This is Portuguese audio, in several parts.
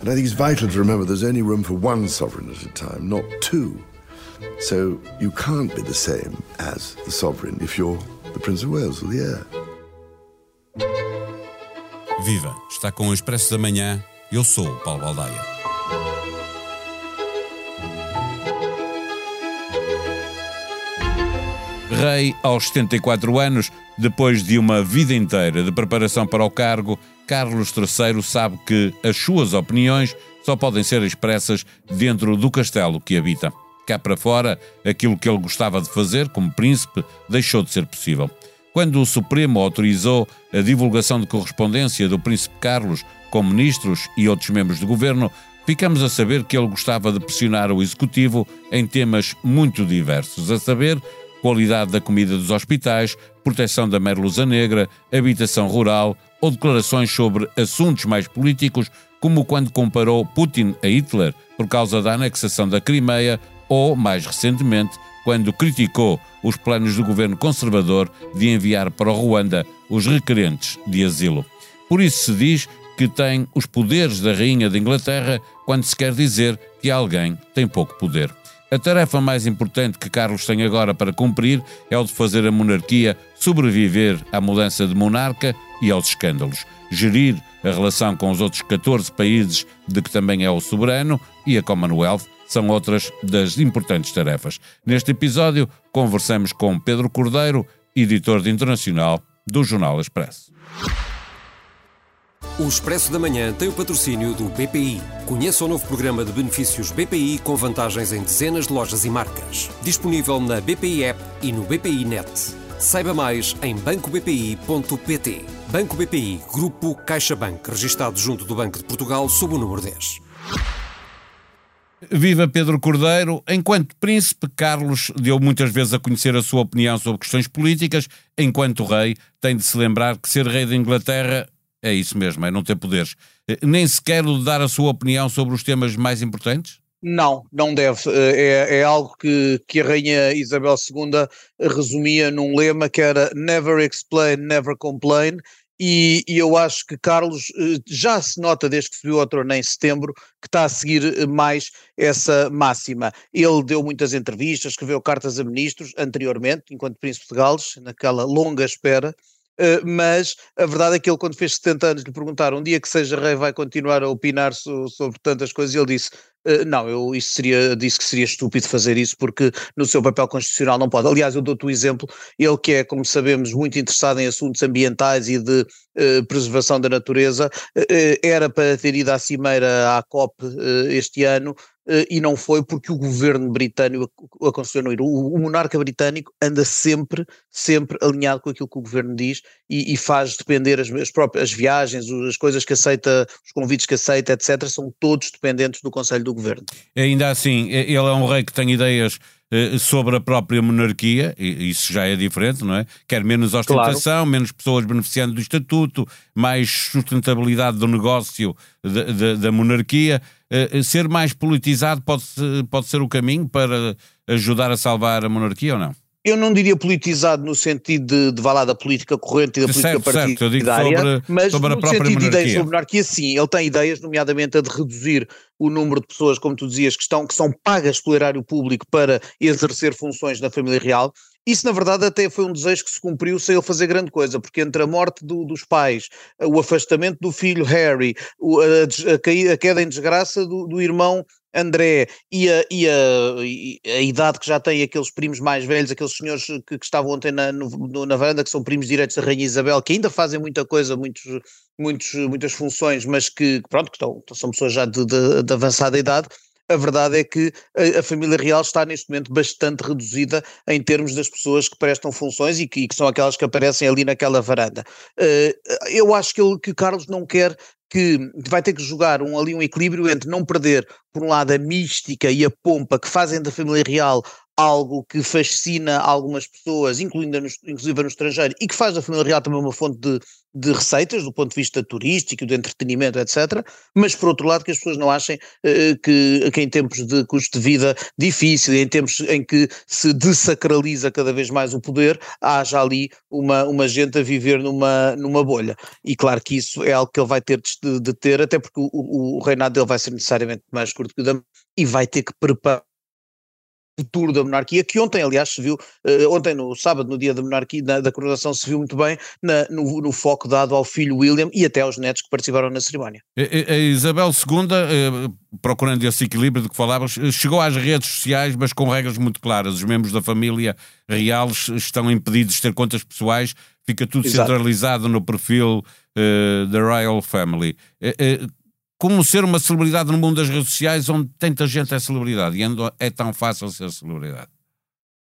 And I think it's vital to remember there's only room for one sovereign at a time, not two. So you can't be the same as the sovereign if you're the Prince of Wales or the heir. Viva! Está com o Expresso da Manhã. Eu sou o Paulo Baldaia. Rei aos 74 anos, depois de uma vida inteira de preparação para o cargo, Carlos III sabe que as suas opiniões só podem ser expressas dentro do castelo que habita. Cá para fora, aquilo que ele gostava de fazer como príncipe deixou de ser possível. Quando o Supremo autorizou a divulgação de correspondência do Príncipe Carlos com ministros e outros membros do governo, ficamos a saber que ele gostava de pressionar o Executivo em temas muito diversos, a saber, qualidade da comida dos hospitais, proteção da merluza negra, habitação rural ou declarações sobre assuntos mais políticos, como quando comparou Putin a Hitler por causa da anexação da Crimeia ou, mais recentemente, quando criticou os planos do governo conservador de enviar para o Ruanda os requerentes de asilo. Por isso se diz que tem os poderes da Rainha da Inglaterra quando se quer dizer que alguém tem pouco poder. A tarefa mais importante que Carlos tem agora para cumprir é o de fazer a monarquia sobreviver à mudança de monarca e aos escândalos, gerir a relação com os outros 14 países de que também é o soberano e a Commonwealth são outras das importantes tarefas. Neste episódio, conversamos com Pedro Cordeiro, editor de internacional do Jornal Expresso. O Expresso da Manhã tem o patrocínio do BPI. Conheça o novo programa de benefícios BPI com vantagens em dezenas de lojas e marcas. Disponível na BPI App e no BPI Net. Saiba mais em bancobpi.pt. Banco BPI, Grupo CaixaBank, registado junto do Banco de Portugal sob o número 10. Viva Pedro Cordeiro. Enquanto príncipe, Carlos deu muitas vezes a conhecer a sua opinião sobre questões políticas. Enquanto rei, tem de se lembrar que ser rei da Inglaterra é isso mesmo, é não ter poderes. Nem sequer dar a sua opinião sobre os temas mais importantes? Não, não deve. É, é, algo que, que a Rainha Isabel II resumia num lema que era Never explain, never complain. E, e, eu acho que Carlos eh, já se nota desde que subiu ao trono em setembro que está a seguir eh, mais essa máxima. Ele deu muitas entrevistas, escreveu cartas a ministros anteriormente, enquanto Príncipe de Gales, naquela longa espera, mas a verdade é que ele, quando fez 70 anos, lhe perguntaram um dia que seja rei, vai continuar a opinar so, sobre tantas coisas, e ele disse: uh, Não, eu isso seria, disse que seria estúpido fazer isso, porque no seu papel constitucional não pode. Aliás, eu dou-te o um exemplo: ele, que é, como sabemos, muito interessado em assuntos ambientais e de uh, preservação da natureza, era para ter ido à cimeira à COP este ano e não foi porque o governo britânico aconselhou não ir. O, o, monarca britânico anda sempre, sempre alinhado com aquilo que o governo diz e, e faz depender as, as, próprias as viagens, as coisas que aceita, os convites que aceita, etc., são todos dependentes do Conselho do Governo. Ainda assim, ele é um rei que tem ideias eh, sobre a própria monarquia, e isso já é diferente, não é? Quer menos ostentação, claro. menos pessoas beneficiando do estatuto, mais sustentabilidade do negócio de, de, da monarquia. Uh, ser mais politizado pode, pode ser o caminho para ajudar a salvar a monarquia ou não? Eu não diria politizado no sentido de, de valar da política corrente e da política certo, partidária, sobre, mas sobre no sentido monarquia. de ideias sobre monarquia, sim, ele tem ideias, nomeadamente a de reduzir o número de pessoas, como tu dizias, que, estão, que são pagas pelo erário público para exercer funções na família real, isso, na verdade, até foi um desejo que se cumpriu sem ele fazer grande coisa, porque entre a morte do, dos pais, o afastamento do filho Harry, a, a, a queda em desgraça do, do irmão André e, a, e, a, e a, idade que já tem aqueles primos mais velhos, aqueles senhores que, que estavam ontem na, no, na varanda, que são primos direitos da Rainha Isabel, que ainda fazem muita coisa, muitos, muitos, muitas funções, mas que, pronto, que estão, são pessoas já de, de, de avançada idade, a verdade é que a, a, família real está neste momento bastante reduzida em termos das pessoas que prestam funções e que, e que são aquelas que aparecem ali naquela varanda. Uh, eu acho que, ele, que Carlos não quer que vai ter que jogar um, ali um equilíbrio entre não perder, por um lado, a mística e a pompa que fazem da família real algo que fascina algumas pessoas, incluindo nos, inclusive no estrangeiro, e que faz da família real também uma fonte de, de receitas do ponto de vista turístico, de entretenimento, etc. Mas por outro lado que as pessoas não achem uh, que, que em tempos de custo de vida difícil, em tempos em que se desacraliza cada vez mais o poder, haja ali uma, uma gente a viver numa, numa bolha. E claro que isso é algo que ele vai ter de, de ter, até porque o, o, reinado dele vai ser necessariamente mais curto que o da e vai ter que preparar futuro da monarquia, que ontem, aliás, se viu, uh, ontem no sábado, no dia da monarquia, da, da coroação, se viu muito bem na, no, no, foco dado ao filho William e até aos netos que participaram na cerimónia. A, a Isabel II, uh, procurando esse equilíbrio de que falavas, eh, chegou às redes sociais, mas com regras muito claras. Os membros da família real estão impedidos de ter contas pessoais, fica tudo Exato. centralizado no perfil uh, da Royal Family como ser uma celebridade no mundo das redes sociais onde tanta gente é celebridade e é tão fácil ser celebridade?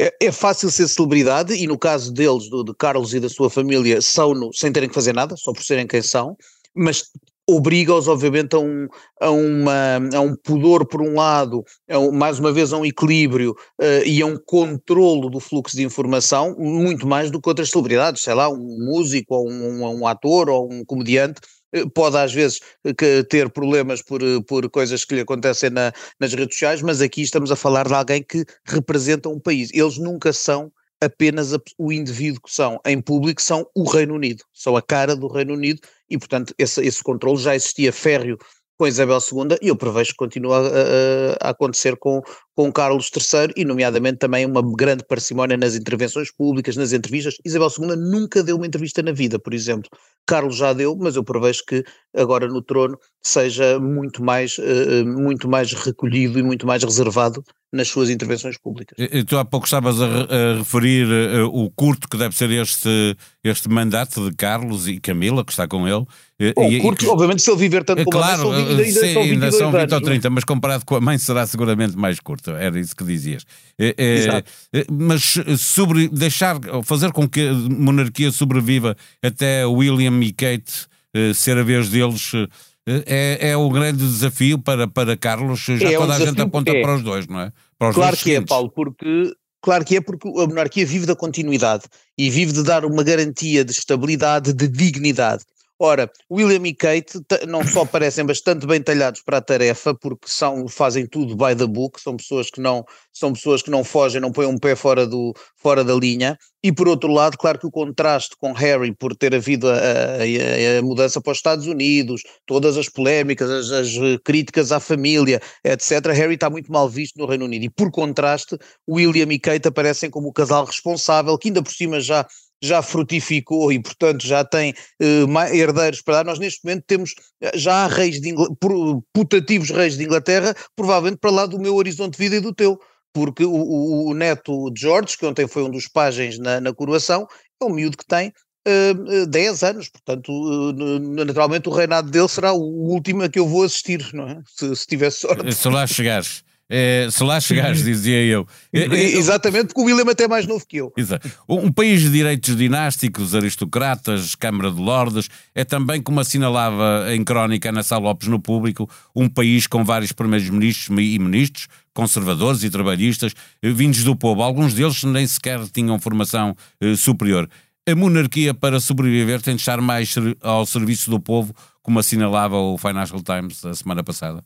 É, é fácil ser celebridade e no caso deles, do, de Carlos e da sua família, são-no sem terem que fazer nada, só por serem quem são, mas obriga-os obviamente a um, a, uma, a um pudor por um lado, um, mais uma vez a um equilíbrio uh, e a um controlo do fluxo de informação, muito mais do que outras celebridades, sei lá, um músico ou um, um, ator ou um comediante pode às vezes eh, ter problemas por, eh, por coisas que lhe acontecem na, nas redes sociais, mas aqui estamos a falar de alguém que representa um país. Eles nunca são apenas o indivíduo que são. Em público são o Reino Unido, são a cara do Reino Unido e, portanto, esse, esse controle já existia férreo com Isabel II e eu prevejo que continua a, a, acontecer com, com Carlos III e nomeadamente também uma grande parcimónia nas intervenções públicas, nas entrevistas. Isabel II nunca deu uma entrevista na vida, por exemplo. Carlos já deu, mas eu prevejo que agora no trono seja muito mais, uh, muito mais recolhido e muito mais reservado nas suas intervenções públicas. E, tu há pouco estavas a, a referir uh, o curto que deve ser este, este mandato de Carlos e Camila, que está com ele. Bom, e, curto, e, obviamente, se ele viver tanto como claro, 20, ainda, sim, ainda são 20 ou 30, mas comparado com a mãe será seguramente mais curto, era isso que dizias. É, é, mas sobre deixar, fazer com que a monarquia sobreviva até William e Kate ser a vez deles é, é o grande desafio para, para Carlos, já é toda um a gente aponta é. para os dois, não é? claro que é, Paulo, porque Claro que é porque a monarquia vive da continuidade e vive de dar uma garantia de estabilidade, de dignidade. Ora, William e Kate não só parecem bastante bem talhados para a tarefa, porque são, fazem tudo by the book, são pessoas que não, são pessoas que não fogem, não põem um pé fora, do, fora da linha, e por outro lado, claro que o contraste com Harry por ter havido a, a, a mudança para os Estados Unidos, todas as polémicas, as, as, críticas à família, etc., Harry está muito mal visto no Reino Unido, e por contraste, William e Kate aparecem como o casal responsável, que ainda por cima já já frutificou e, portanto, já tem uh, herdeiros para dar. Nós, neste momento, temos eh, já reis de putativos reis de Inglaterra, provavelmente para lá do meu horizonte de vida e do teu. Porque o, o, o neto de George, que ontem foi um dos pajens na, na coroação, é um miúdo que tem uh, 10 anos, portanto, naturalmente o reinado dele será o último a que eu vou assistir, não é? Se, se tivesse sorte. Se lá chegares. É, se lá chegares, dizia eu. Exatamente, porque o William é até mais novo que eu. Exato. Um país de direitos dinásticos, aristocratas, Câmara de Lordes, é também, como assinalava em crónica Ana Sá Lopes no público, um país com vários primeiros-ministros e ministros, conservadores e trabalhistas, eh, vindos do povo. Alguns deles nem sequer tinham formação eh, superior. A monarquia, para sobreviver, tem de estar mais ao serviço do povo, como assinalava o Financial Times a semana passada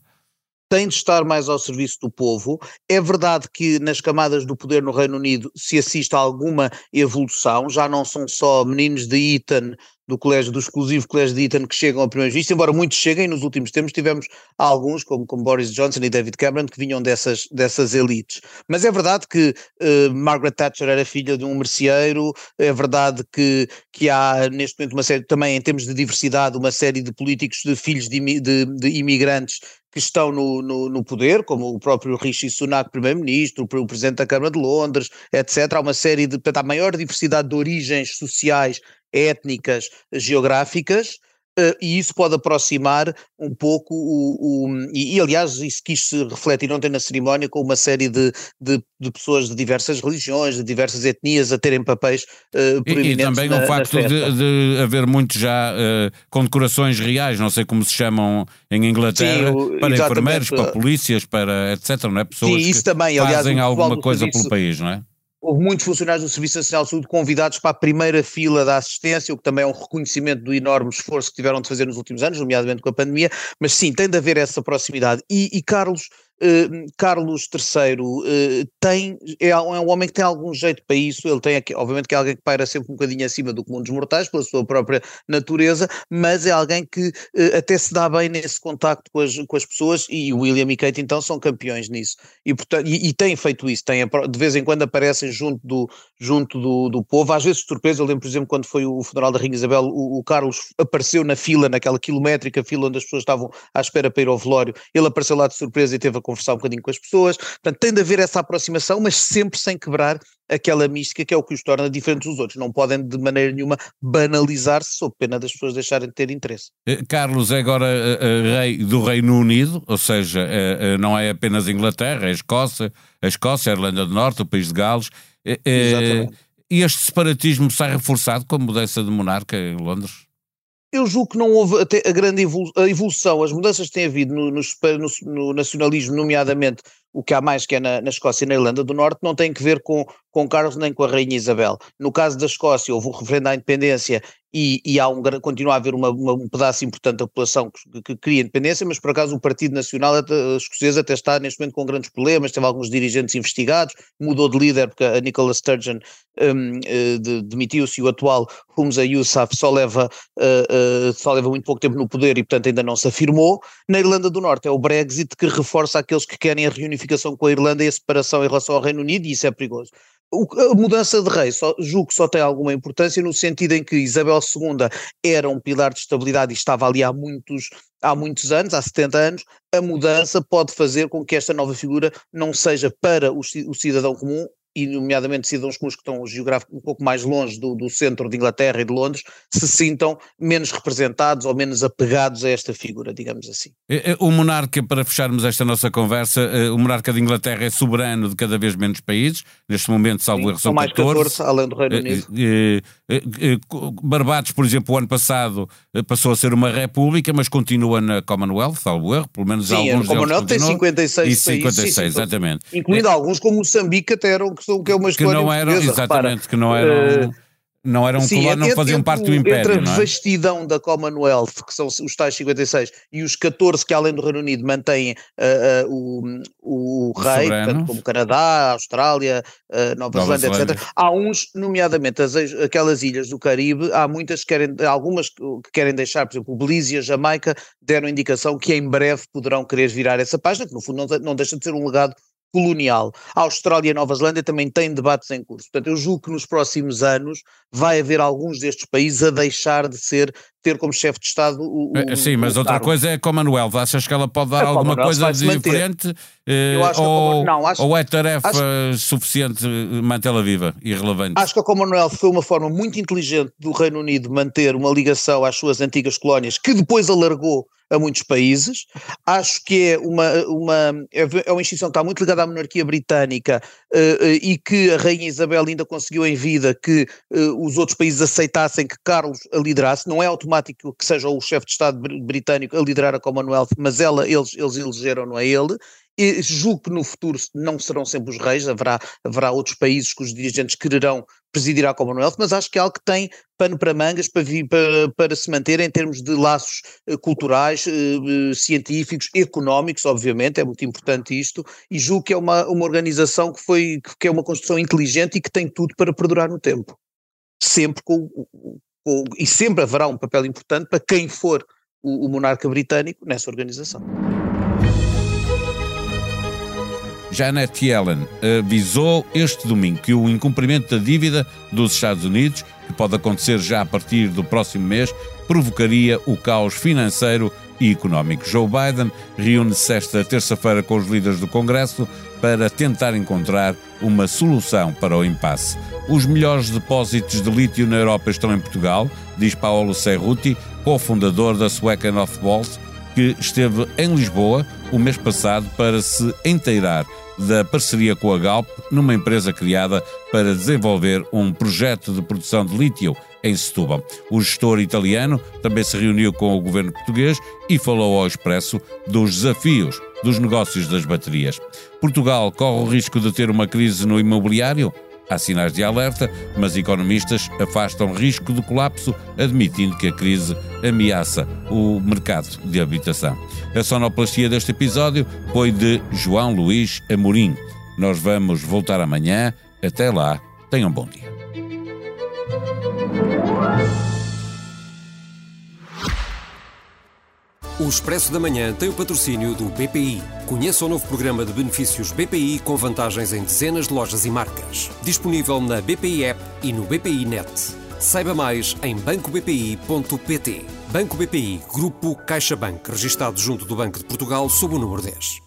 tem de estar mais ao serviço do povo. É verdade que nas camadas do poder no Reino Unido se assiste a alguma evolução, já não são só meninos de Eton, do colégio, do exclusivo colégio de Eton que chegam a primeira vista, embora muitos cheguem, nos últimos tempos tivemos alguns, como, como Boris Johnson e David Cameron, que vinham dessas, dessas elites. Mas é verdade que uh, Margaret Thatcher era filha de um merceeiro, é verdade que, que há neste momento uma série, também em termos de diversidade, uma série de políticos de filhos de, de, de imigrantes que estão no, no, no, poder, como o próprio Rishi Sunak, primeiro-ministro, o presidente da Câmara de Londres, etc. Há uma série de, portanto, há maior diversidade de origens sociais, étnicas, geográficas, uh, e isso pode aproximar um pouco o, o e, e, aliás isso quis se refletir ontem na cerimónia com uma série de, de, de, pessoas de diversas religiões, de diversas etnias a terem papéis uh, e, e, também na, o facto de, de, haver muito já uh, condecorações reais, não sei como se chamam em Inglaterra, Sim, para enfermeiros, para polícias, para etc, não é? Pessoas Sim, isso que também, aliás, fazem alguma coisa pelo país, não é? Houve muitos funcionários do Serviço Nacional de Saúde convidados para a primeira fila da assistência, o que também é um reconhecimento do enorme esforço que tiveram de fazer nos últimos anos, nomeadamente com a pandemia, mas sim, tem de haver essa proximidade. E, e Carlos, Uh, Carlos III uh, eh, tem, é, é, um homem que tem algum jeito para isso, ele tem, obviamente que é alguém que paira sempre um bocadinho acima do comum dos mortais, pela sua própria natureza, mas é alguém que uh, até se dá bem nesse contacto com as, com as pessoas, e William e Kate então são campeões nisso, e, portanto, e, e têm feito isso, têm, de vez em quando aparecem junto do, junto do, do povo, às vezes surpresa, eu lembro por exemplo quando foi o funeral da Rainha Isabel, o, o Carlos apareceu na fila, naquela quilométrica fila onde as pessoas estavam à espera para ir ao velório, ele apareceu lá de surpresa e teve a conversar um bocadinho com as pessoas. Portanto, tem de haver essa aproximação, mas sempre sem quebrar aquela mística que é o que os torna diferentes dos outros. Não podem de maneira nenhuma banalizar-se sob pena das pessoas deixarem de ter interesse. Eh, Carlos é agora uh, rei do Reino Unido, ou seja, não é apenas Inglaterra, é a Escócia, a Escócia, a Irlanda do Norte, o país de Gales. Exatamente. E este separatismo sai reforçado com a mudança de monarca em Londres? Eu julgo que não houve até a grande evolução, as mudanças que têm havido no, no, no, nacionalismo, nomeadamente o que há mais que é na, na, Escócia e na Irlanda do Norte, não tem que ver com, com Carlos nem com a Rainha Isabel. No caso da Escócia, houve o referendo à independência e, e há um, continua a haver uma, uma, um pedaço importante da população que, que, queria independência, mas por acaso o Partido Nacional Escocês até está neste momento com grandes problemas, teve alguns dirigentes investigados, mudou de líder porque a Nicola Sturgeon um, uh, de, demitiu-se e o atual Humza Yousaf só leva, uh, uh, só leva muito pouco tempo no poder e portanto ainda não se afirmou. Na Irlanda do Norte é o Brexit que reforça aqueles que querem a reunificação com a Irlanda e a separação em relação ao Reino Unido e isso é perigoso. O, a mudança de rei só, julgo que só tem alguma importância no sentido em que Isabel II era um pilar de estabilidade e estava ali há muitos, há muitos anos, há 70 anos, a mudança pode fazer com que esta nova figura não seja para o cidadão comum e nomeadamente cidadãos comuns que estão geográfico um pouco mais longe do, do, centro de Inglaterra e de Londres, se sintam menos representados ou menos apegados a esta figura, digamos assim. É, é, o monarca, para fecharmos esta nossa conversa, é, o monarca de Inglaterra é soberano de cada vez menos países, neste momento, salvo erro, são mais 14, 14, além do Reino Unido. Barbados, por exemplo, o ano passado passou a ser uma república, mas continua na Commonwealth, salvo erro, pelo menos sim, alguns a Commonwealth tem 56 e 56, sim, exatamente. Incluindo alguns como Moçambique até eram que é uma história que não eram, exatamente, que não eram... Uh, não eram Sim, colónia, não faziam parte do Império. Entre a é? vastidão da Commonwealth, que são os tais 56, e os 14 que, além do Reino Unido, mantêm uh, uh, o, o rei, portanto, como Canadá, Austrália, uh, Nova, Nova Zelândia, etc. Há uns, nomeadamente as, aquelas ilhas do Caribe, há muitas que querem, algumas que querem deixar, por exemplo, o Belize e a Jamaica deram indicação que em breve poderão querer virar essa página, que no fundo não, não deixa de ser um legado colonial. A Austrália e a Nova Zelândia também têm debates em curso. Portanto, eu julgo que nos próximos anos vai haver alguns destes países a deixar de ser ter como chefe de Estado o, o Sim, mas o outra coisa é a Commonwealth. Achas que ela pode dar a alguma coisa diferente? Eh, ou, não, acho, ou é tarefa acho, suficiente mantê-la viva e relevante? Acho que a Commonwealth foi uma forma muito inteligente do Reino Unido manter uma ligação às suas antigas colónias, que depois alargou a muitos países. Acho que é uma, uma, é uma instituição que está muito ligada à monarquia britânica uh, e que a Rainha Isabel ainda conseguiu em vida que uh, os outros países aceitassem que Carlos a liderasse. Não é automático que seja o chefe de Estado britânico a liderar a Commonwealth, mas ela, eles, eles elegeram-no a ele. E julgo que no futuro não serão sempre os reis, haverá, haverá outros países cujos dirigentes quererão presidir a Commonwealth, mas acho que é algo que tem pano para mangas para, para, para se manter em termos de laços uh, culturais, uh, científicos, económicos, obviamente, é muito importante isto, e julgo que é uma, uma organização que, foi, que é uma construção inteligente e que tem tudo para perdurar no tempo. Sempre com, com e sempre haverá um papel importante para quem for o, o monarca britânico nessa organização. Janet Yellen avisou este domingo que o incumprimento da dívida dos Estados Unidos, que pode acontecer já a partir do próximo mês, provocaria o caos financeiro e económico. Joe Biden reúne-se esta terça-feira com os líderes do Congresso para tentar encontrar uma solução para o impasse. Os melhores depósitos de lítio na Europa estão em Portugal, diz Paolo Cerruti, cofundador da of Balls, que esteve em Lisboa o mês passado para se inteirar da parceria com a Galp numa empresa criada para desenvolver um projeto de produção de lítio em Setúbal. O gestor italiano também se reuniu com o governo português e falou ao Expresso dos desafios dos negócios das baterias. Portugal corre o risco de ter uma crise no imobiliário? Há sinais de alerta, mas economistas afastam risco de colapso, admitindo que a crise ameaça o mercado de habitação. A sonoplastia deste episódio foi de João Luís Amorim. Nós vamos voltar amanhã. Até lá, tenham um bom dia. O Expresso da Manhã tem o patrocínio do BPI. Conheça o novo programa de benefícios BPI com vantagens em dezenas de lojas e marcas. Disponível na BPI App e no BPI Net. Saiba mais em bancobpi.pt. Banco BPI, Grupo CaixaBank, registado junto do Banco de Portugal sob o número 10.